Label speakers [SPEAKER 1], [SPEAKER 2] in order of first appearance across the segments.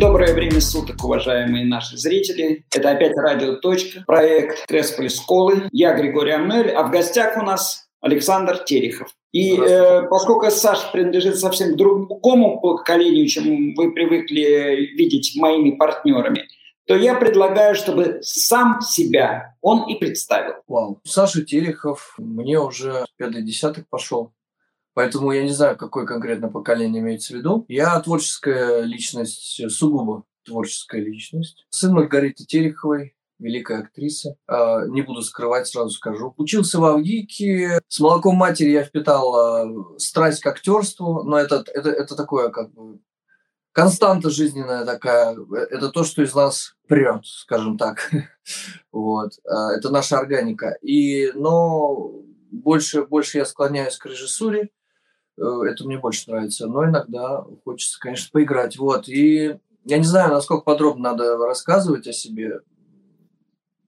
[SPEAKER 1] Доброе время суток, уважаемые наши зрители. Это опять радио «Точка», проект Тресполи Школы. Я Григорий Амнель, а в гостях у нас Александр Терехов. И э, поскольку Саша принадлежит совсем другому поколению, чем вы привыкли видеть моими партнерами, то я предлагаю, чтобы сам себя он и представил.
[SPEAKER 2] Вау. Саша Терехов, мне уже пятый десяток пошел. Поэтому я не знаю, какое конкретно поколение имеется в виду. Я творческая личность, сугубо творческая личность. Сын Маргариты Тереховой, великая актриса. А, не буду скрывать, сразу скажу. Учился в Авгике. С молоком матери я впитал а, страсть к актерству, но это, это, это такое как бы константа жизненная такая. Это то, что из нас прет, скажем так. вот. А, это наша органика. И, но больше, больше я склоняюсь к режиссуре. Э, это мне больше нравится. Но иногда хочется, конечно, поиграть. Вот. И я не знаю, насколько подробно надо рассказывать о себе.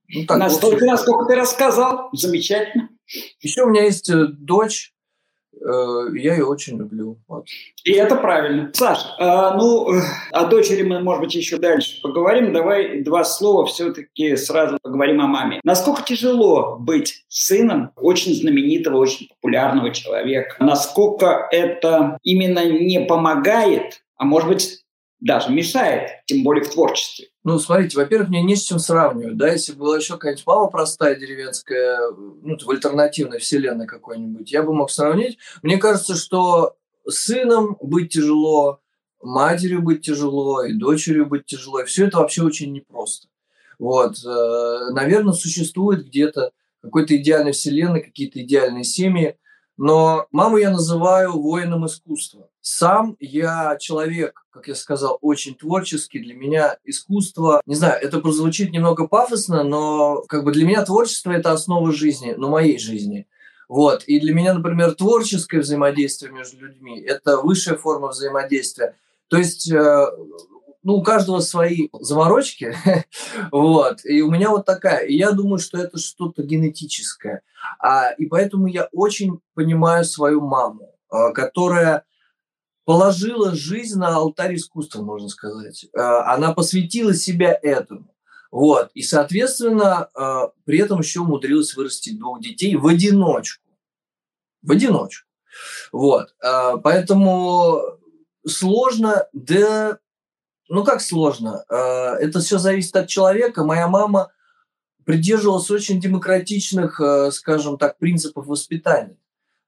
[SPEAKER 1] Ну, так, Настолько, насколько ты рассказал. Замечательно.
[SPEAKER 2] Еще у меня есть э, дочь, я ее очень люблю. Вот.
[SPEAKER 1] И это правильно. Саш, а, ну, э, о дочери мы, может быть, еще дальше поговорим. Давай два слова все-таки сразу поговорим о маме. Насколько тяжело быть сыном очень знаменитого, очень популярного человека? Насколько это именно не помогает, а может быть, даже мешает, тем более в творчестве.
[SPEAKER 2] Ну, смотрите, во-первых, мне не с чем сравнивать, да, если была еще какая-нибудь мама простая, деревенская, ну, в альтернативной вселенной какой-нибудь, я бы мог сравнить. Мне кажется, что сыном быть тяжело, матерью быть тяжело, и дочерью быть тяжело, и все это вообще очень непросто. Вот, э, наверное, существует где-то какой-то идеальной вселенной, какие-то идеальные семьи, но маму я называю воином искусства. Сам я человек, как я сказал, очень творческий. Для меня искусство, не знаю, это прозвучит немного пафосно, но как бы для меня творчество – это основа жизни, ну, моей жизни. Вот. И для меня, например, творческое взаимодействие между людьми – это высшая форма взаимодействия. То есть э, ну, у каждого свои заморочки, вот, и у меня вот такая, и я думаю, что это что-то генетическое, а, и поэтому я очень понимаю свою маму, а, которая положила жизнь на алтарь искусства, можно сказать, а, она посвятила себя этому, вот, и, соответственно, а, при этом еще умудрилась вырастить двух детей в одиночку, в одиночку, вот, а, поэтому сложно, да ну как сложно? Э, это все зависит от человека. Моя мама придерживалась очень демократичных, э, скажем так, принципов воспитания.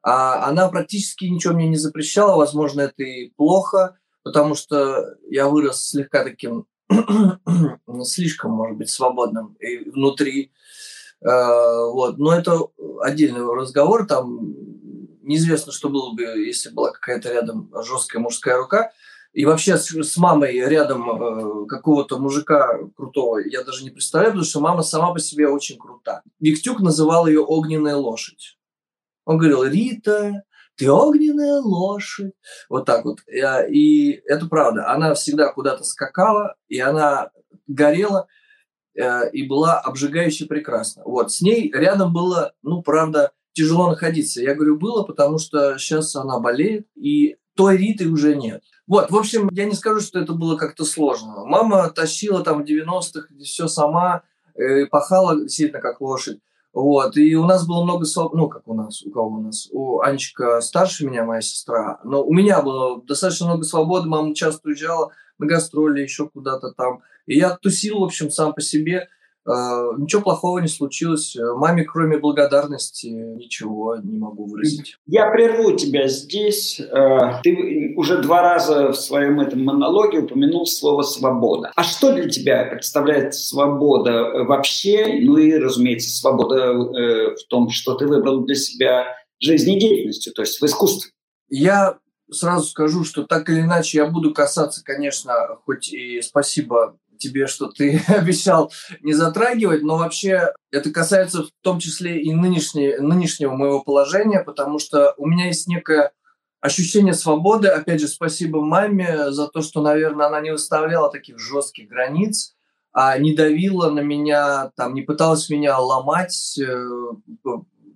[SPEAKER 2] А она практически ничего мне не запрещала. Возможно, это и плохо, потому что я вырос слегка таким, слишком, может быть, свободным и внутри. Э, вот. Но это отдельный разговор. Там неизвестно, что было бы, если была какая-то рядом жесткая мужская рука – и вообще с, с мамой рядом э, какого-то мужика крутого я даже не представляю, потому что мама сама по себе очень крута. Виктюк называл ее огненная лошадь. Он говорил, Рита, ты огненная лошадь. Вот так вот. И это правда. Она всегда куда-то скакала, и она горела, э, и была обжигающе прекрасна. Вот. С ней рядом было, ну, правда, тяжело находиться. Я говорю, было, потому что сейчас она болеет, и той Риты уже нет. Вот, в общем, я не скажу, что это было как-то сложно. Мама тащила там в 90-х все сама, э, пахала действительно как лошадь. Вот, и у нас было много свободы, ну, как у нас, у кого у нас, у Анечка старше меня, моя сестра, но у меня было достаточно много свободы, мама часто уезжала на гастроли, еще куда-то там, и я тусил, в общем, сам по себе, ничего плохого не случилось. Маме, кроме благодарности, ничего не могу выразить.
[SPEAKER 1] Я прерву тебя здесь. Э, ты уже два раза в своем этом монологе упомянул слово «свобода». А что для тебя представляет свобода вообще? Ну и, разумеется, свобода э, в том, что ты выбрал для себя жизнедеятельностью, то есть в искусстве.
[SPEAKER 2] Я сразу скажу, что так или иначе я буду касаться, конечно, хоть и спасибо тебе, что ты обещал не затрагивать, но вообще это касается в том числе и нынешней, нынешнего моего положения, потому что у меня есть некое ощущение свободы. Опять же, спасибо маме за то, что, наверное, она не выставляла таких жестких границ, а не давила на меня, там, не пыталась меня ломать э,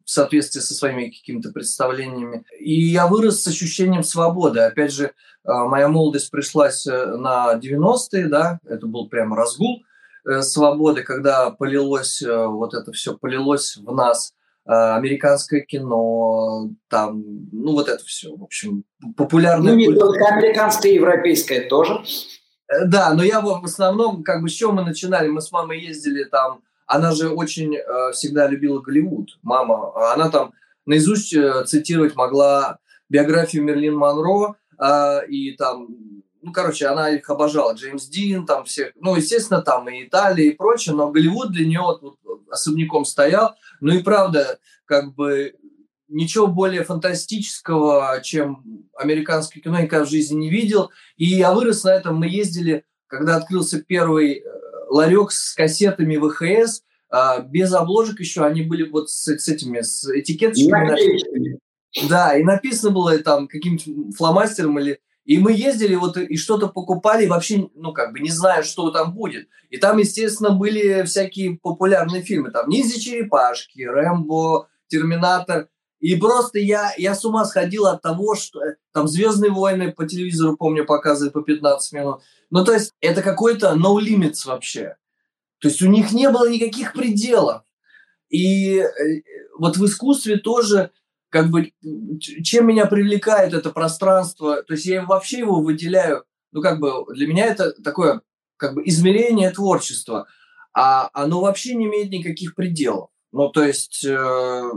[SPEAKER 2] в соответствии со своими какими-то представлениями. И я вырос с ощущением свободы. Опять же, моя молодость пришлась на 90-е, да, это был прямо разгул свободы, когда полилось вот это все, полилось в нас американское кино, там, ну вот это все, в общем, популярное. Ну
[SPEAKER 1] не только американское, европейское тоже.
[SPEAKER 2] Э, да, но я в основном, как бы, с чего мы начинали? Мы с мамой ездили там, она же очень э, всегда любила Голливуд, мама. Она там наизусть э, цитировать могла биографию Мерлин Монро, э, и там, ну, короче, она их обожала. Джеймс Дин, там всех, ну, естественно, там и Италия и прочее, но Голливуд для нее вот, особняком стоял. Ну и правда, как бы ничего более фантастического, чем американское кино, я никогда в жизни не видел. И я вырос на этом. Мы ездили, когда открылся первый э, ларек с кассетами ВХС, а, без обложек еще, они были вот с, с этими, с этикеточками. Да, и написано было там каким-то фломастером или... И мы ездили вот и что-то покупали, и вообще, ну, как бы не зная, что там будет. И там, естественно, были всякие популярные фильмы. Там «Ниндзя черепашки», «Рэмбо», «Терминатор». И просто я, я с ума сходил от того, что там «Звездные войны» по телевизору, помню, показывают по 15 минут. Ну, то есть это какой-то no limits вообще. То есть у них не было никаких пределов. И э, вот в искусстве тоже, как бы, чем меня привлекает это пространство, то есть я вообще его выделяю, ну, как бы, для меня это такое, как бы, измерение творчества, а оно вообще не имеет никаких пределов. Ну, то есть э,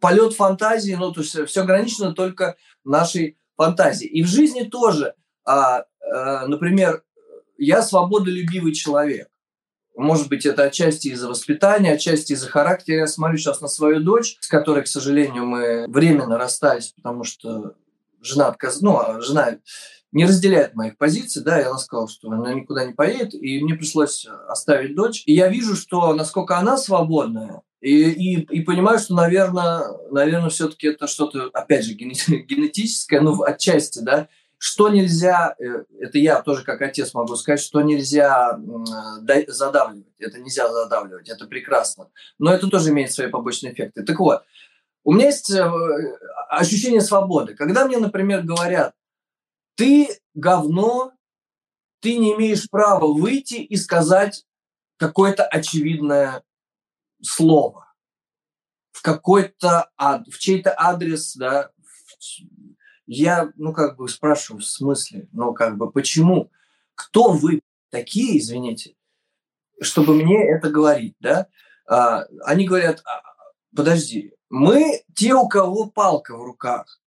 [SPEAKER 2] полет фантазии, ну, то есть все ограничено только нашей фантазией. И в жизни тоже, а, а, например, я свободолюбивый человек. Может быть, это отчасти из-за воспитания, отчасти из-за характера. Я смотрю сейчас на свою дочь, с которой, к сожалению, мы временно расстались, потому что жена отказ... ну, а жена не разделяет моих позиций, да, я сказал, что она никуда не поедет, и мне пришлось оставить дочь. И я вижу, что насколько она свободная, и, и, и понимаю, что, наверное, наверное все-таки это что-то, опять же, генетическое, ну, отчасти, да, что нельзя, э, это я тоже как отец могу сказать, что нельзя задавливать. Это нельзя задавливать, это прекрасно. Но это тоже имеет свои побочные эффекты. Так вот, у меня есть э, ощущение свободы. Когда мне, например, говорят, ты говно, ты не имеешь права выйти и сказать какое-то очевидное слово в какой-то ад, в чей-то адрес, да, я, ну, как бы спрашиваю, в смысле, ну, как бы, почему? Кто вы такие, извините, чтобы мне это говорить, да? А, они говорят, «А, подожди, мы те, у кого палка в руках,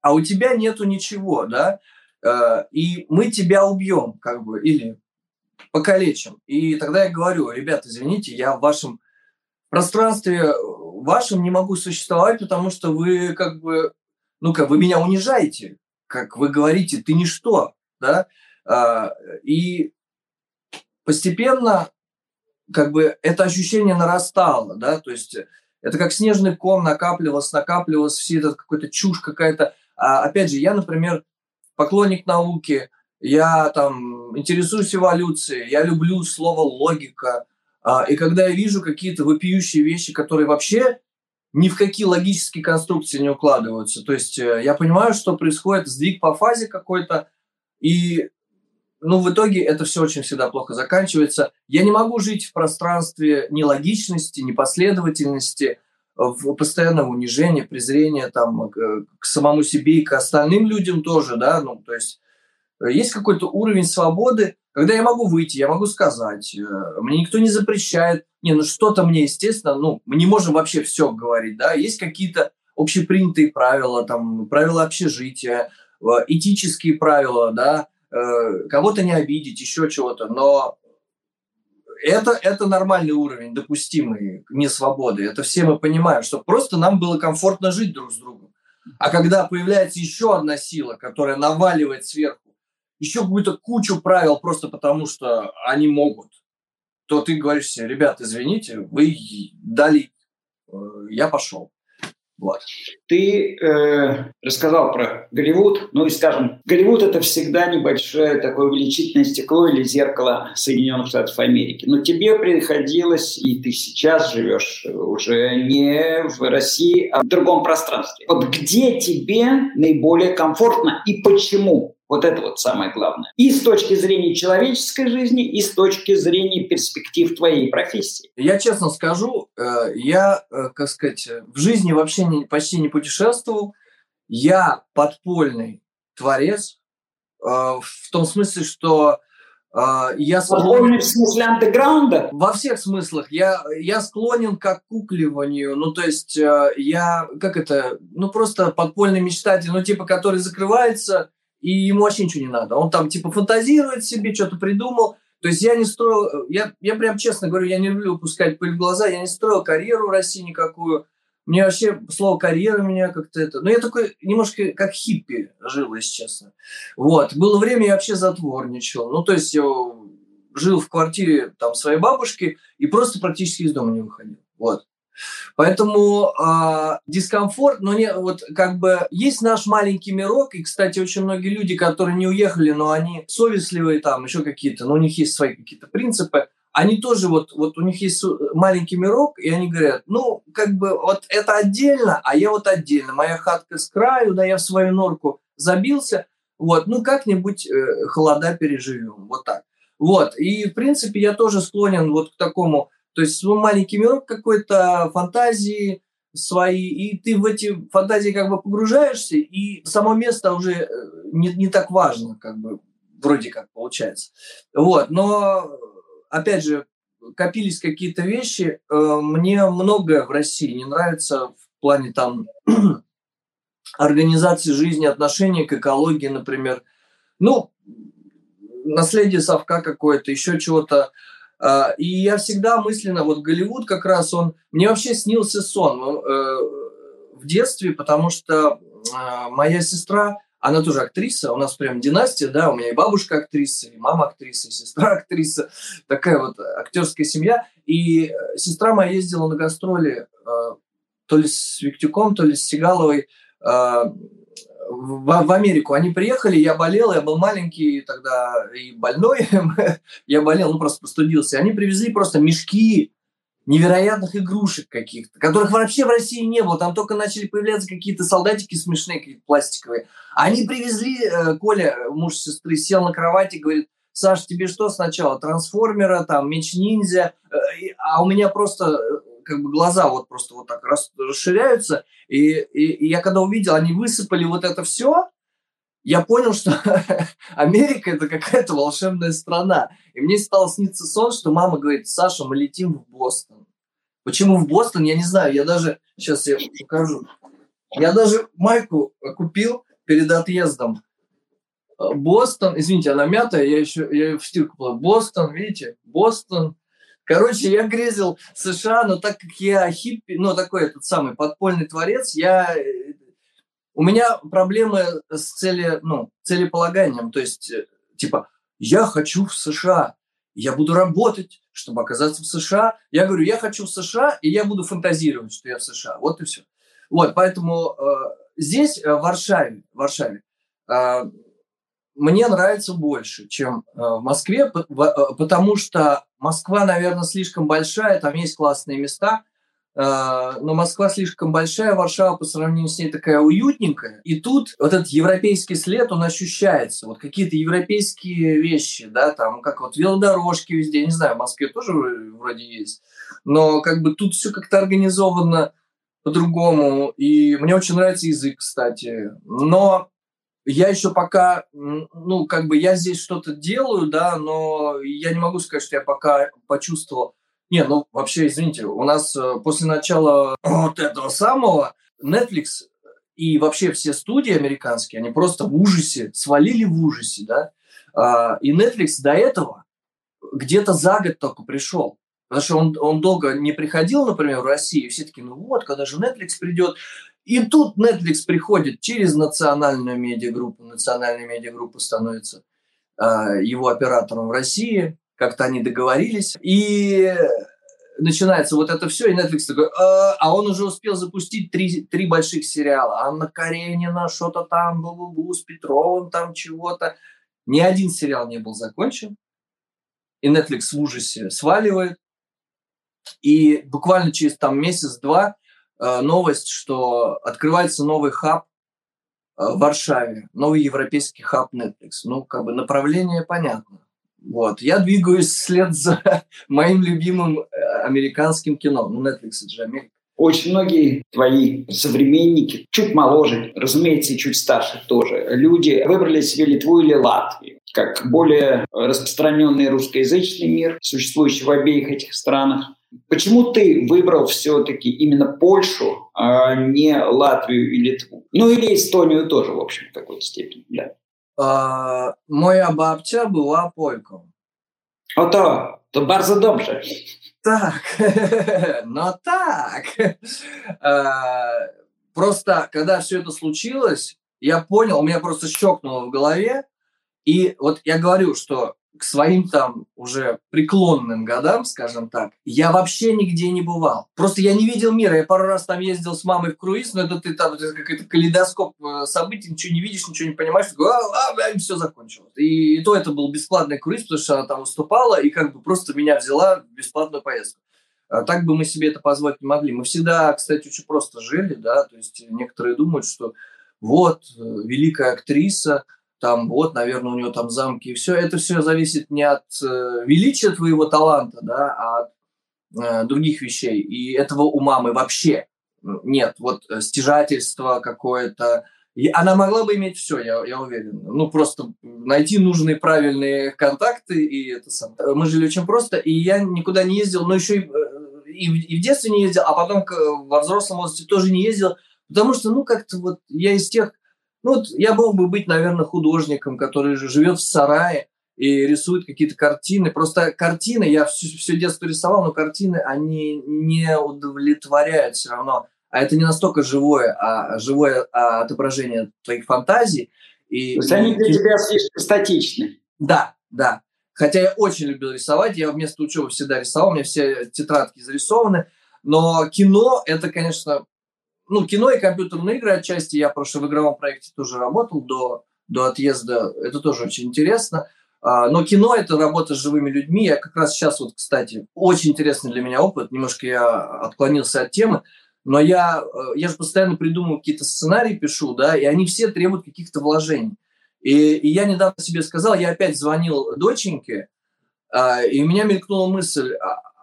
[SPEAKER 2] а у тебя нету ничего, да? А, и мы тебя убьем, как бы, или покалечим. И тогда я говорю, ребят, извините, я в вашем пространстве вашем не могу существовать, потому что вы как бы, ну как, вы меня унижаете, как вы говорите, ты ничто, да, а, и постепенно как бы это ощущение нарастало, да, то есть это как снежный ком накапливалось, накапливалось, все это какой-то чушь какая-то. А, опять же, я, например, поклонник науки, я там интересуюсь эволюцией, я люблю слово логика, и когда я вижу какие-то вопиющие вещи, которые вообще ни в какие логические конструкции не укладываются, то есть э, я понимаю, что происходит сдвиг по фазе какой-то, и ну, в итоге это все очень всегда плохо заканчивается. Я не могу жить в пространстве нелогичности, непоследовательности, в постоянном унижении, презрения там, к, к самому себе и к остальным людям тоже, да, ну, то есть есть какой-то уровень свободы, когда я могу выйти, я могу сказать, э, мне никто не запрещает. Не, ну что-то мне, естественно, ну, мы не можем вообще все говорить, да, есть какие-то общепринятые правила, там, правила общежития, э, этические правила, да, э, кого-то не обидеть, еще чего-то, но это, это нормальный уровень, допустимый несвободы. Это все мы понимаем, что просто нам было комфортно жить друг с другом. А когда появляется еще одна сила, которая наваливает сверху, еще какую-то кучу правил просто потому, что они могут, то ты говоришь себе, ребят, извините, вы дали, э, я пошел.
[SPEAKER 1] Вот. Ты э, рассказал про Голливуд, ну и скажем, Голливуд это всегда небольшое такое увеличительное стекло или зеркало Соединенных Штатов Америки. Но тебе приходилось, и ты сейчас живешь уже не в России, а в другом пространстве. Вот где тебе наиболее комфортно и почему? Вот это вот самое главное. И с точки зрения человеческой жизни, и с точки зрения перспектив твоей профессии.
[SPEAKER 2] Я честно скажу, э, я, э, как сказать, в жизни вообще не, почти не путешествовал. Я подпольный творец э, в том смысле, что я
[SPEAKER 1] склонен... в смысле андеграунда?
[SPEAKER 2] Во всех смыслах. Я, я склонен к окукливанию. Ну, то есть я, как это, ну, просто подпольный мечтатель, ну, типа, который закрывается и ему вообще ничего не надо. Он там типа фантазирует себе, что-то придумал. То есть я не строил, я, я прям честно говорю, я не люблю упускать пыль в глаза, я не строил карьеру в России никакую. Мне вообще слово карьера меня как-то это... Ну, я такой немножко как хиппи жил, если честно. Вот. Было время, я вообще затворничал. Ну, то есть я жил в квартире там своей бабушки и просто практически из дома не выходил. Вот. Поэтому э, дискомфорт, но не, вот как бы есть наш маленький мирок, и, кстати, очень многие люди, которые не уехали, но они совестливые там, еще какие-то, но у них есть свои какие-то принципы, они тоже вот, вот у них есть маленький мирок, и они говорят, ну, как бы вот это отдельно, а я вот отдельно. Моя хатка с краю, да, я в свою норку забился, вот, ну, как-нибудь э, холода переживем, вот так. Вот, и, в принципе, я тоже склонен вот к такому то есть свой маленький мирок какой-то, фантазии свои, и ты в эти фантазии как бы погружаешься, и само место уже э, не, не так важно, как бы, вроде как получается. Вот, но, опять же, копились какие-то вещи. Э, мне многое в России не нравится в плане там организации жизни, отношения к экологии, например. Ну, наследие совка какое-то, еще чего-то. А, и я всегда мысленно, вот Голливуд как раз он, мне вообще снился сон э, в детстве, потому что а, моя сестра, она тоже актриса, у нас прям династия, да, у меня и бабушка актриса, и мама актриса, и сестра актриса, такая вот актерская семья. И э, сестра моя ездила на гастроли э, то ли с Виктюком, то ли с Сигаловой в, в Америку. Они приехали, я болел, я был маленький тогда и больной, я болел, ну просто простудился. Они привезли просто мешки невероятных игрушек каких-то, которых вообще в России не было. Там только начали появляться какие-то солдатики смешные, какие-то пластиковые. Они привезли, э, Коля, муж сестры, сел на кровати и говорит, Саш, тебе что сначала, трансформера, там, меч-ниндзя, э, а у меня просто э, как бы глаза вот просто вот так расширяются. И, и, и я когда увидел, они высыпали вот это все, я понял, что Америка это какая-то волшебная страна. И мне стало сниться сон, что мама говорит, Саша, мы летим в Бостон. Почему в Бостон, я не знаю. Я даже, сейчас я покажу. Я даже майку купил перед отъездом. Бостон, извините, она мятая, я еще я в стирку Бостон, видите, Бостон, Короче, я грезил США, но так как я хиппи, ну, такой этот самый подпольный творец, я... Э, у меня проблемы с цели, ну, целеполаганием. То есть, э, типа, я хочу в США, я буду работать, чтобы оказаться в США. Я говорю, я хочу в США, и я буду фантазировать, что я в США. Вот и все. Вот, поэтому э, здесь, э, в Варшаве, в Варшаве э, мне нравится больше, чем э, в Москве, потому что Москва, наверное, слишком большая, там есть классные места, э, но Москва слишком большая, Варшава по сравнению с ней такая уютненькая. И тут вот этот европейский след, он ощущается. Вот какие-то европейские вещи, да, там, как вот велодорожки везде, не знаю, в Москве тоже вроде есть. Но как бы тут все как-то организовано по-другому. И мне очень нравится язык, кстати. Но я еще пока, ну, как бы я здесь что-то делаю, да, но я не могу сказать, что я пока почувствовал. Не, ну, вообще, извините, у нас э, после начала вот этого самого Netflix и вообще все студии американские, они просто в ужасе, свалили в ужасе, да. А, и Netflix до этого где-то за год только пришел. Потому что он, он долго не приходил, например, в Россию. Все таки ну вот, когда же Netflix придет. И тут Netflix приходит через национальную медиагруппу, национальная медиагруппа становится э, его оператором в России, как-то они договорились. И начинается вот это все, и Netflix такой, а, а он уже успел запустить три, три больших сериала. Анна Каренина, что-то там, бу -бу -бу, с Петровым там чего-то. Ни один сериал не был закончен. И Netflix в ужасе сваливает. И буквально через там месяц-два э, новость, что открывается новый хаб э, в Варшаве, новый европейский хаб Netflix. Ну, как бы направление понятно. Вот. Я двигаюсь вслед за моим любимым э, американским кино. Ну, Netflix – это же Америка.
[SPEAKER 1] Очень многие твои современники, чуть моложе, разумеется, и чуть старше тоже, люди выбрали себе Литву или Латвию как более распространенный русскоязычный мир, существующий в обеих этих странах. Почему ты выбрал все-таки именно Польшу, а не Латвию и Литву? Ну или Эстонию тоже, в общем, в какой-то степени, да.
[SPEAKER 2] А, моя бабча была польком.
[SPEAKER 1] Ото, то bardzo dobrze.
[SPEAKER 2] Так, но так. А, просто, когда все это случилось, я понял, у меня просто щелкнуло в голове, и вот я говорю, что к своим там уже преклонным годам, скажем так, я вообще нигде не бывал. Просто я не видел мира. Я пару раз там ездил с мамой в круиз, но это ты там какой-то калейдоскоп э, событий, ничего не видишь, ничего не понимаешь, такой, а, а, и все закончилось. И, и то это был бесплатный круиз, потому что она там выступала и как бы просто меня взяла в бесплатную поездку. А так бы мы себе это позволить не могли. Мы всегда, кстати, очень просто жили, да, то есть некоторые думают, что вот, э, великая актриса – там вот, наверное, у него там замки и все. Это все зависит не от э, величия твоего таланта, да, а от э, других вещей. И этого у мамы вообще нет. Вот э, стяжательство какое-то. И она могла бы иметь все, я, я уверен. Ну, просто найти нужные правильные контакты, и это сам. Мы жили очень просто, и я никуда не ездил, но еще и, э, и, и в детстве не ездил, а потом во взрослом возрасте тоже не ездил, потому что, ну, как-то вот я из тех, ну, вот я мог бы быть, наверное, художником, который живет в сарае и рисует какие-то картины. Просто картины, я все, все детство рисовал, но картины, они не удовлетворяют все равно. А это не настолько живое, а живое а, отображение твоих фантазий.
[SPEAKER 1] И, То есть они для тебя слишком статичны.
[SPEAKER 2] Да, да. Хотя я очень любил рисовать, я вместо учебы всегда рисовал, у меня все тетрадки зарисованы. Но кино – это, конечно, ну, кино и компьютерные игры отчасти. Я просто в игровом проекте тоже работал до, до отъезда. Это тоже очень интересно. А, но кино – это работа с живыми людьми. Я как раз сейчас, вот, кстати, очень интересный для меня опыт. Немножко я отклонился от темы. Но я, э, я же постоянно придумываю какие-то сценарии, пишу, да, и они все требуют каких-то вложений. И, и я недавно себе сказал, я опять звонил доченьке, а, и у меня мелькнула мысль,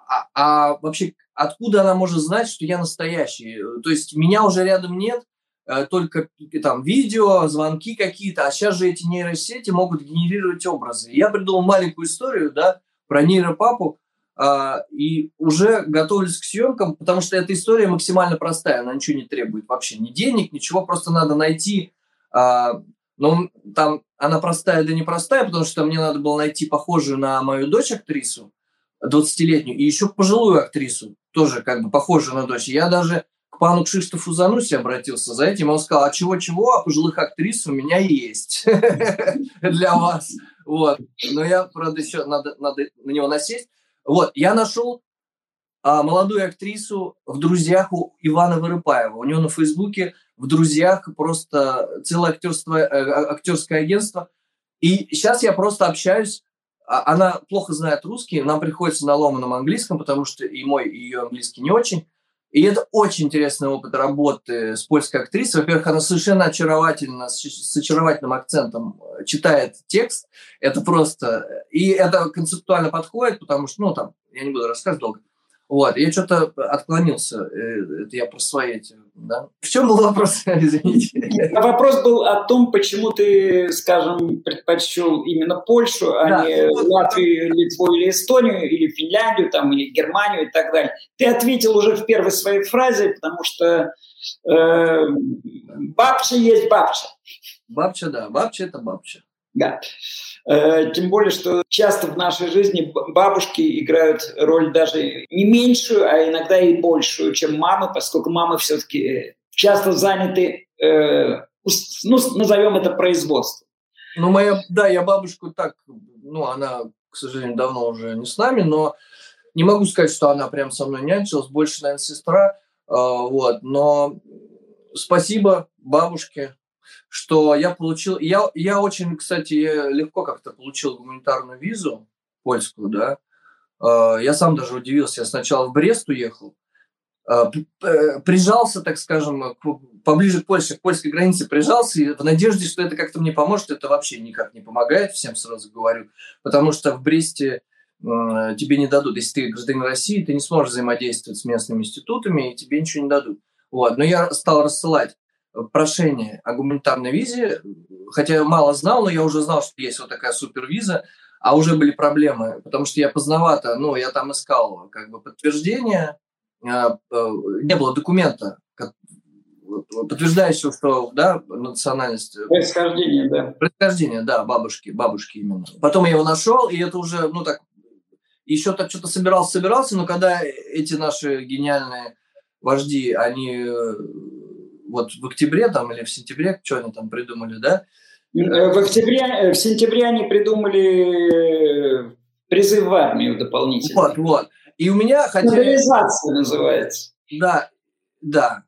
[SPEAKER 2] а, а, вообще откуда она может знать, что я настоящий? То есть меня уже рядом нет, э, только там видео, звонки какие-то, а сейчас же эти нейросети могут генерировать образы. Я придумал маленькую историю, да, про нейропапу, а, и уже готовлюсь к съемкам, потому что эта история максимально простая, она ничего не требует вообще, ни денег, ничего, просто надо найти, а, но там она простая да непростая, потому что мне надо было найти похожую на мою дочь актрису, 20-летнюю, и еще пожилую актрису, тоже как бы похожую на дочь. Я даже к пану Кшиштофу Зануси обратился за этим. Он сказал, а чего-чего, а пожилых актрис у меня есть для вас. Вот. Но я, правда, еще надо, надо на него насесть. Вот, я нашел а, молодую актрису в друзьях у Ивана Вырыпаева. У него на Фейсбуке в друзьях просто целое актерство, э, а, актерское агентство. И сейчас я просто общаюсь она плохо знает русский, нам приходится на ломаном английском, потому что и мой, и ее английский не очень. И это очень интересный опыт работы с польской актрисой. Во-первых, она совершенно очаровательно, с очаровательным акцентом э, читает текст. Это просто... И это концептуально подходит, потому что, ну, там, я не буду рассказывать долго. Вот, я что-то отклонился, э, это я про свои эти, да. В чем был вопрос, извините?
[SPEAKER 1] Вопрос был о том, почему ты, скажем, предпочел именно Польшу, а да. не Латвию, Литву или Эстонию, или Финляндию, там, или Германию и так далее. Ты ответил уже в первой своей фразе, потому что э, бабча есть бабча.
[SPEAKER 2] Бабча, да, бабча – это бабча.
[SPEAKER 1] Да. Э, тем более, что часто в нашей жизни бабушки играют роль даже не меньшую, а иногда и большую, чем мамы, поскольку мамы все-таки часто заняты, э, ну, назовем это производством.
[SPEAKER 2] Ну, моя, да, я бабушку так, ну, она, к сожалению, давно уже не с нами, но Не могу сказать, что она прям со мной нянчилась, больше, наверное, сестра. Э, вот, но спасибо бабушке, что я получил... Я, я очень, кстати, легко как-то получил гуманитарную визу польскую, да. Э, я сам даже удивился. Я сначала в Брест уехал, э, прижался, так скажем, поближе к Польше, к польской границе прижался, в надежде, что это как-то мне поможет, это вообще никак не помогает, всем сразу говорю, потому что в Бресте тебе не дадут. Если ты гражданин России, ты не сможешь взаимодействовать с местными институтами, и тебе ничего не дадут. Вот. Но я стал рассылать прошение о гуманитарной визе, хотя я мало знал, но я уже знал, что есть вот такая супервиза, а уже были проблемы, потому что я поздновато, ну, я там искал как бы подтверждение, а, э, не было документа, подтверждающего, что, да, национальность...
[SPEAKER 1] Происхождение, да.
[SPEAKER 2] Происхождение, да, бабушки, бабушки именно. Потом я его нашел, и это уже, ну, так, еще так что-то собирался, собирался, но когда эти наши гениальные вожди, они э, вот в октябре там или в сентябре, что они там придумали, да?
[SPEAKER 1] Э, в октябре, э, в сентябре они придумали призыв в армию дополнительно.
[SPEAKER 2] Вот, вот. И у меня
[SPEAKER 1] хотя... Мобилизация называется.
[SPEAKER 2] Да, да.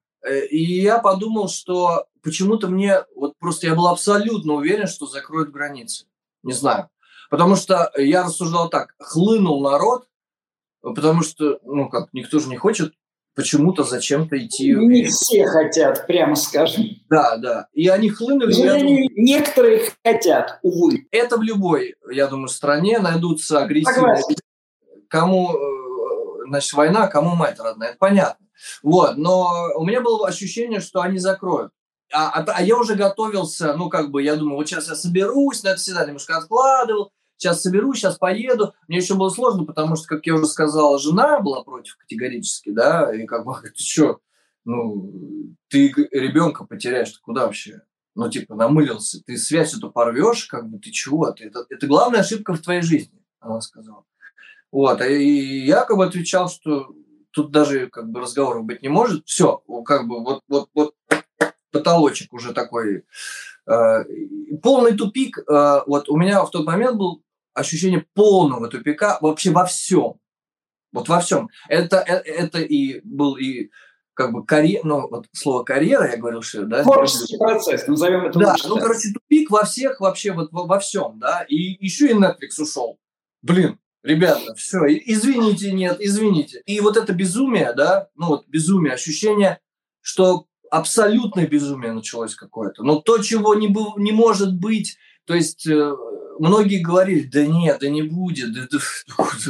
[SPEAKER 2] И я подумал, что почему-то мне, вот просто я был абсолютно уверен, что закроют границы. Не знаю. Потому что я рассуждал так, хлынул народ, потому что, ну как, никто же не хочет почему-то зачем-то идти.
[SPEAKER 1] Не все хотят, прямо скажем.
[SPEAKER 2] Да, да. И они хлынули.
[SPEAKER 1] Думаю, некоторые хотят, увы.
[SPEAKER 2] Это в любой, я думаю, стране найдутся агрессивные. Кому, э, значит, война, кому мать родная, это понятно. Вот, но у меня было ощущение, что они закроют. А, а, а я уже готовился, ну, как бы, я думаю, вот сейчас я соберусь, на это всегда немножко откладывал, сейчас соберу, сейчас поеду. Мне еще было сложно, потому что, как я уже сказал, жена была против категорически, да, и как бы, ты что, ну, ты ребенка потеряешь, ты куда вообще? Ну, типа, намылился, ты связь эту порвешь, как бы, ты чего? Ты, это, это главная ошибка в твоей жизни, она сказала. Вот, и я как бы отвечал, что тут даже как бы разговоров быть не может. Все, как бы вот, вот, вот потолочек уже такой. Э, полный тупик. Э, вот у меня в тот момент был ощущение полного тупика вообще во всем. Вот во всем. Это, это, это и был и как бы карьера, ну, вот слово карьера, я говорил, что, да?
[SPEAKER 1] Творческий процесс, назовем это
[SPEAKER 2] Да, ну, короче, тупик во всех, вообще вот во, во всем, да, и еще и Netflix ушел. Блин, ребята, все, извините, нет, извините. И вот это безумие, да, ну, вот безумие, ощущение, что абсолютное безумие началось какое-то. Но то, чего не, не может быть, то есть э, многие говорили, да нет, да не будет, да, да,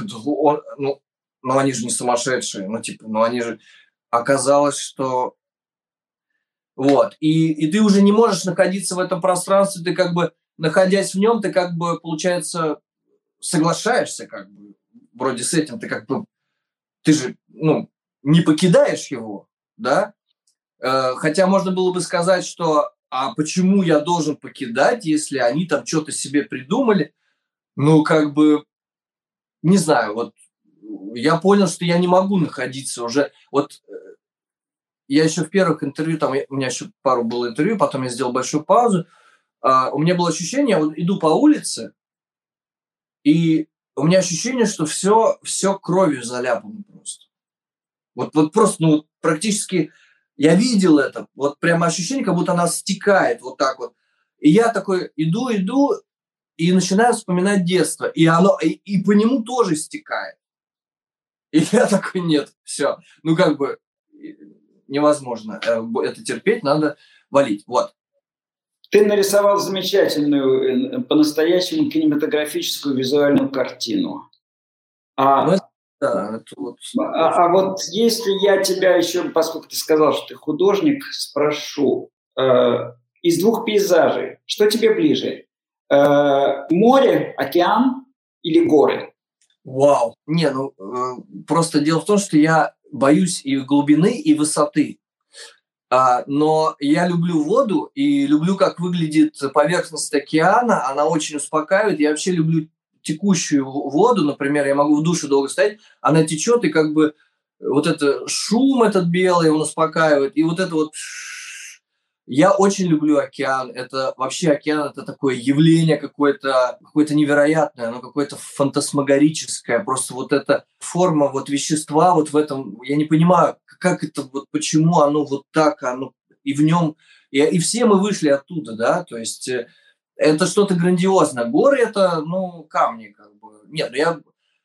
[SPEAKER 2] да, он, ну, ну они же не сумасшедшие, ну типа, ну они же оказалось, что вот, и, и ты уже не можешь находиться в этом пространстве, ты как бы, находясь в нем, ты как бы, получается, соглашаешься как бы, вроде с этим, ты как бы, ты же, ну, не покидаешь его, да, э, хотя можно было бы сказать, что а почему я должен покидать, если они там что-то себе придумали? Ну, как бы, не знаю, вот я понял, что я не могу находиться уже. Вот э, я еще в первых интервью, там у меня еще пару было интервью, потом я сделал большую паузу. А, у меня было ощущение, вот иду по улице, и у меня ощущение, что все, все кровью заляпано просто. Вот, вот просто, ну, практически я видел это, вот прямо ощущение, как будто она стекает вот так вот. И я такой иду, иду, и начинаю вспоминать детство. И оно, и, и по нему тоже стекает. И я такой, нет, все. Ну, как бы невозможно э, это терпеть, надо валить. Вот.
[SPEAKER 1] Ты нарисовал замечательную, э, по-настоящему кинематографическую визуальную картину. А, ну, да, это вот... а, а вот если я тебя еще, поскольку ты сказал, что ты художник, спрошу, э, из двух пейзажей, что тебе ближе? Э, море, океан или горы?
[SPEAKER 2] Вау. Не, ну э, просто дело в том, что я боюсь и глубины, и высоты. А, но я люблю воду и люблю, как выглядит поверхность океана. Она очень успокаивает. Я вообще люблю текущую воду, например, я могу в душе долго стоять, она течет, и как бы вот это шум этот белый, он успокаивает, и вот это вот Я очень люблю океан. Это вообще океан это такое явление какое-то какое-то невероятное, оно какое-то фантасмагорическое. Просто вот эта форма вот вещества вот в этом, я не понимаю, как это вот почему оно вот так, оно и в нем и, и все мы вышли оттуда, да, то есть э, это что-то грандиозное. Горы это, ну, камни, как бы. Нет, ну я,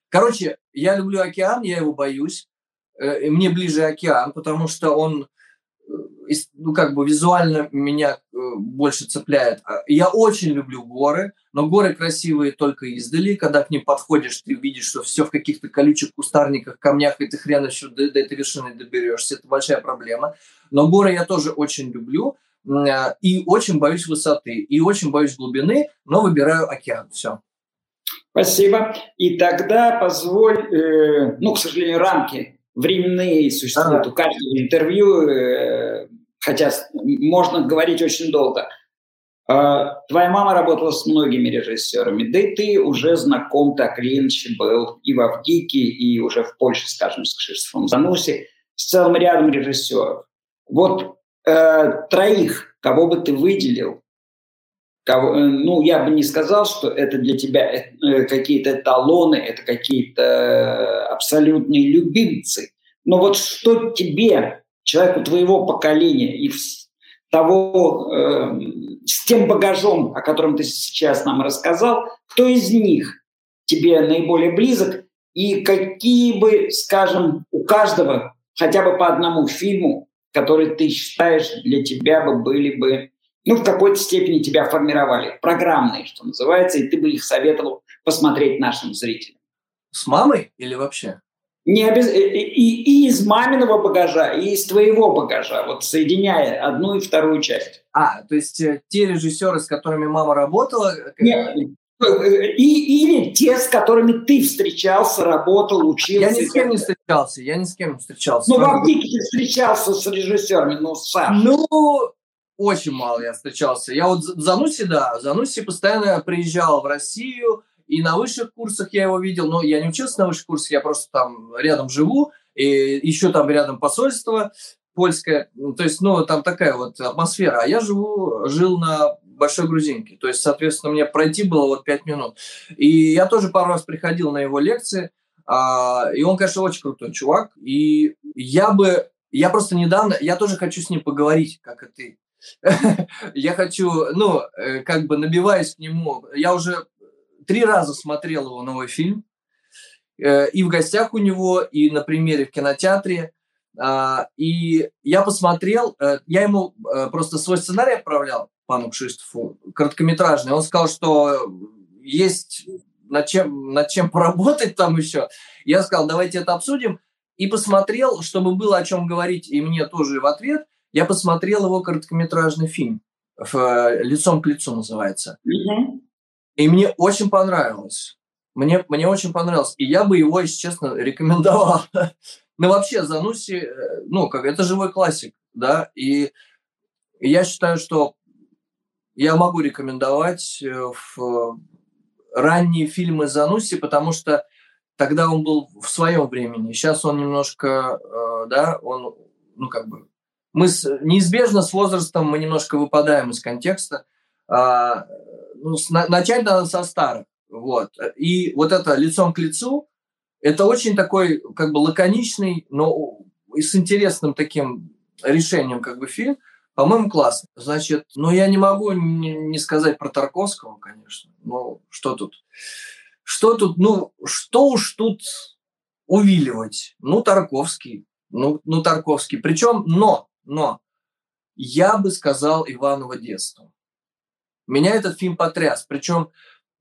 [SPEAKER 2] короче, я люблю океан, я его боюсь. Э, мне ближе океан, потому что он ну, как бы визуально меня э, больше цепляет. А, я очень люблю горы, но горы красивые только издали. Когда к ним подходишь, ты видишь, что все в каких-то колючих кустарниках, камнях, и ты хрен еще до, до этой вершины доберешься. Это большая проблема. Но горы я тоже очень люблю и очень боюсь высоты, и очень боюсь глубины, но выбираю океан. Все.
[SPEAKER 1] Спасибо. И тогда позволь, э, ну, к сожалению, рамки временные существуют у каждого интервью, э, хотя можно говорить очень долго. А, твоя мама работала с многими режиссерами, да и ты уже знаком так или иначе был и в Авдике, и уже в Польше, скажем, с Кшиштофом Зануси, с целым рядом режиссеров. Вот э, троих, кого бы ты выделил, кого, э, ну, я бы не сказал, что это для тебя э, какие-то эталоны, это какие-то абсолютные любимцы. Но вот что тебе, человеку твоего поколения и того, э, с тем багажом, о котором ты сейчас нам рассказал, кто из них тебе наиболее близок и какие бы, скажем, у каждого хотя бы по одному фильму, который ты считаешь для тебя бы были бы ну, в какой-то степени тебя формировали, программные, что называется, и ты бы их советовал посмотреть нашим зрителям.
[SPEAKER 2] С мамой или вообще?
[SPEAKER 1] Не обез... и, и, и из маминого багажа, и из твоего багажа, вот соединяя одну и вторую часть.
[SPEAKER 2] А, то есть э, те режиссеры, с которыми мама работала...
[SPEAKER 1] Э, Нет, и, или те, с которыми ты встречался, работал, учился.
[SPEAKER 2] Я ни с кем не встречался, я ни с кем не встречался.
[SPEAKER 1] Ну, в Авдике ты встречался с режиссерами, ну, Саша.
[SPEAKER 2] Ну, очень мало я встречался. Я вот Зануси, да, Зануси постоянно приезжал в Россию, и на высших курсах я его видел, но я не учился на высших курсах, я просто там рядом живу, и еще там рядом посольство польское, ну, то есть, ну, там такая вот атмосфера. А я живу, жил на Большой Грузинке, то есть, соответственно, мне пройти было вот пять минут. И я тоже пару раз приходил на его лекции, а, и он, конечно, очень крутой чувак, и я бы, я просто недавно, я тоже хочу с ним поговорить, как и ты, я хочу, ну, э, как бы набиваясь к нему, я уже три раза смотрел его новый фильм, э, и в гостях у него, и на примере в кинотеатре. А, и я посмотрел, э, я ему просто свой сценарий отправлял, пану Кшиштофу, короткометражный. Он сказал, что есть над чем, над чем поработать там еще. Я сказал, давайте это обсудим. И посмотрел, чтобы было о чем говорить, и мне тоже в ответ – я посмотрел его короткометражный фильм, «Лицом к лицу» называется. Mm-hmm. И мне очень понравилось. Мне, мне очень понравилось. И я бы его, если честно, рекомендовал. ну, вообще, Зануси, э, ну, как это живой классик, да, и я считаю, что я могу рекомендовать э, в ранние фильмы Зануси, потому что тогда он был в своем времени. Сейчас он немножко, э, да, он, ну, как бы, мы с, неизбежно с возрастом мы немножко выпадаем из контекста. А, ну, с, на, начать надо со старых. Вот. И вот это лицом к лицу, это очень такой как бы лаконичный, но и с интересным таким решением как бы фильм. По-моему, классно. Значит, ну я не могу не, не сказать про Тарковского, конечно. Ну, что тут? Что тут? Ну, что уж тут увиливать? Ну, Тарковский. Ну, ну Тарковский. Причем, но но я бы сказал Иваново детство. Меня этот фильм потряс. Причем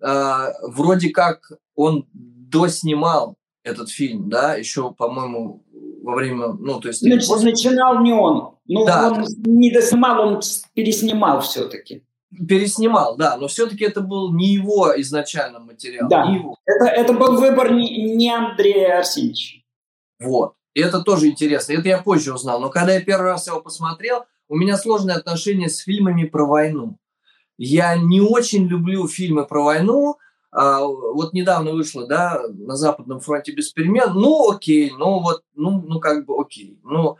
[SPEAKER 2] э, вроде как он доснимал этот фильм, да, еще, по-моему, во время, ну, то есть...
[SPEAKER 1] Значит, после... начинал не он. Ну, да. он не доснимал, он переснимал все-таки.
[SPEAKER 2] Переснимал, да, но все-таки это был не его изначально материал.
[SPEAKER 1] Да,
[SPEAKER 2] не его.
[SPEAKER 1] Это, это был выбор не, не Андрея Арсеньевича.
[SPEAKER 2] Вот. И это тоже интересно. Это я позже узнал. Но когда я первый раз его посмотрел, у меня сложные отношения с фильмами про войну. Я не очень люблю фильмы про войну. А, вот недавно вышло, да, на Западном фронте без перемен. Ну, окей, ну вот, ну, ну как бы окей. Ну,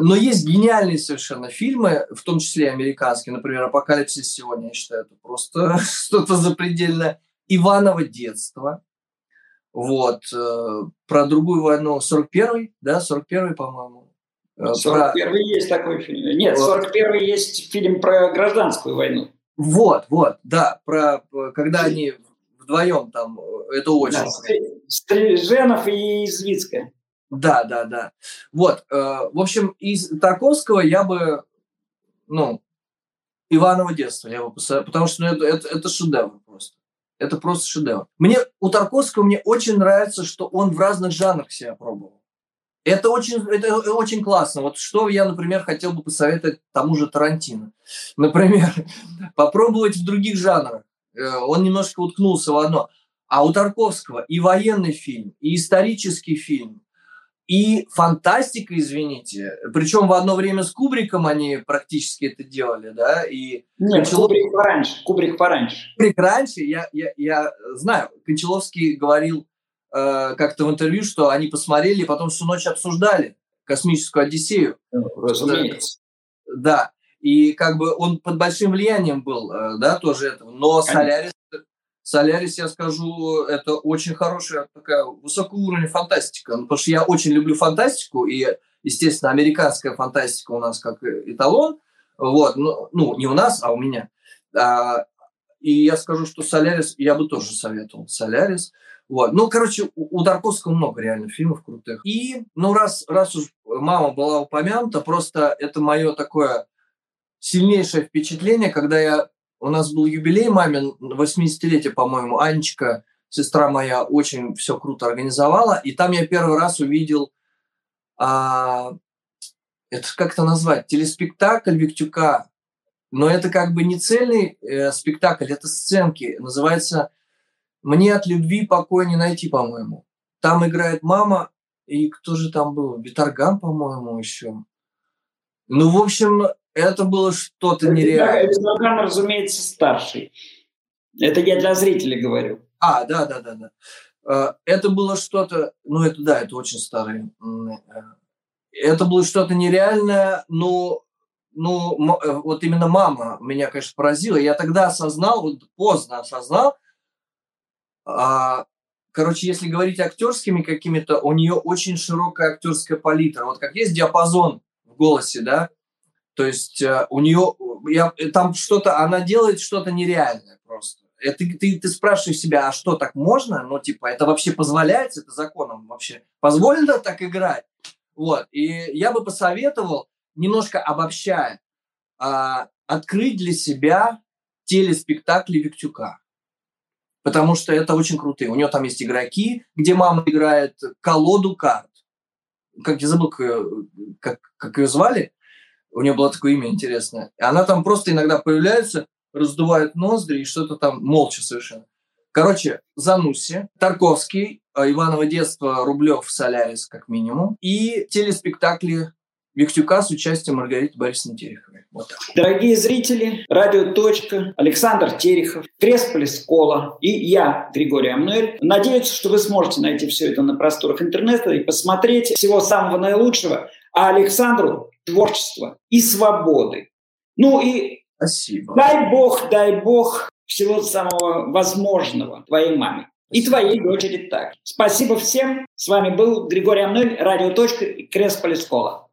[SPEAKER 2] Но есть гениальные совершенно фильмы, в том числе американские, например, «Апокалипсис сегодня», я считаю, это просто что-то запредельное. «Иваново детство», вот, э, про другую войну, 41-й, да, 41-й, по-моему.
[SPEAKER 1] 41-й про... есть такой фильм. Нет, 41-й есть фильм про гражданскую войну.
[SPEAKER 2] Вот, вот, да, про когда они вдвоем там, это очень. Да,
[SPEAKER 1] Стриженов и Извицкая.
[SPEAKER 2] Да, да, да. Вот, э, в общем, из Тарковского я бы, ну, Иваново детство я бы посоветовал, потому что ну, это, это, это шедевр просто. Это просто шедевр. Мне у Тарковского мне очень нравится, что он в разных жанрах себя пробовал. Это очень, это очень классно. Вот что я, например, хотел бы посоветовать тому же Тарантино. Например, попробовать в других жанрах. Э, он немножко уткнулся в одно. А у Тарковского и военный фильм, и исторический фильм, и фантастика, извините. Причем в одно время с Кубриком они практически это делали, да? И
[SPEAKER 1] Нет, Кончалов... Кубрик пораньше. Кубрик пораньше.
[SPEAKER 2] Кубрик раньше, я, я, я знаю. Кончаловский говорил э, как-то в интервью, что они посмотрели потом всю ночь обсуждали космическую Одиссею.
[SPEAKER 1] Ну, разумеется.
[SPEAKER 2] Да. И как бы он под большим влиянием был, э, да, тоже этого. Но Конечно. Солярис Солярис, я скажу, это очень хорошая такая высокого уровня фантастика. Ну, потому что я очень люблю фантастику, и, естественно, американская фантастика у нас как эталон. Вот, ну, ну не у нас, а у меня. А, и я скажу, что Солярис, я бы тоже советовал Солярис. Вот. Ну, короче, у, у Тарковского много реально фильмов крутых. И, ну, раз, раз уж мама была упомянута, просто это мое такое сильнейшее впечатление, когда я у нас был юбилей мамин, 80-летие, по-моему, Анечка, сестра моя, очень все круто организовала. И там я первый раз увидел, а, это как это назвать, телеспектакль Виктюка. Но это как бы не цельный э, спектакль, это сценки. Называется «Мне от любви покоя не найти», по-моему. Там играет мама, и кто же там был? Виторган, по-моему, еще. Ну, в общем, это было что-то нереальное.
[SPEAKER 1] Эрдоган, разумеется, старший. Это я для зрителей говорю.
[SPEAKER 2] А, да, да, да, да. Э, это было что-то, ну это да, это очень старый. Э, это было что-то нереальное, но, ну, вот именно мама меня, конечно, поразила. Я тогда осознал, вот поздно осознал, а, короче, если говорить актерскими какими-то, у нее очень широкая актерская палитра. Вот как есть диапазон в голосе, да, то есть э, у нее я, э, там что-то, она делает что-то нереальное просто. Это, ты, ты, спрашиваешь себя, а что так можно? Ну, типа, это вообще позволяется, это законом вообще позволено так играть? Вот. И я бы посоветовал, немножко обобщая, а, открыть для себя телеспектакли Виктюка. Потому что это очень крутые. У нее там есть игроки, где мама играет колоду карт. Как я забыл, как, как ее звали у нее было такое имя интересное. И она там просто иногда появляется, раздувает ноздри и что-то там молча совершенно. Короче, Зануси, Тарковский, э, Иваново детство, Рублев, Солярис, как минимум, и телеспектакли Виктюка с участием Маргариты Борисовны Тереховой. Вот.
[SPEAKER 1] Дорогие зрители, радио «Точка», Александр Терехов, Кресполис Кола и я, Григорий Амнуэль. Надеюсь, что вы сможете найти все это на просторах интернета и посмотреть всего самого наилучшего. А Александру творчества и свободы. Ну и
[SPEAKER 2] Спасибо.
[SPEAKER 1] дай Бог, дай Бог всего самого возможного твоей маме. И твоей дочери так. Спасибо всем. С вами был Григорий Амнуэль, радио «Точка» и Кресполис Кола.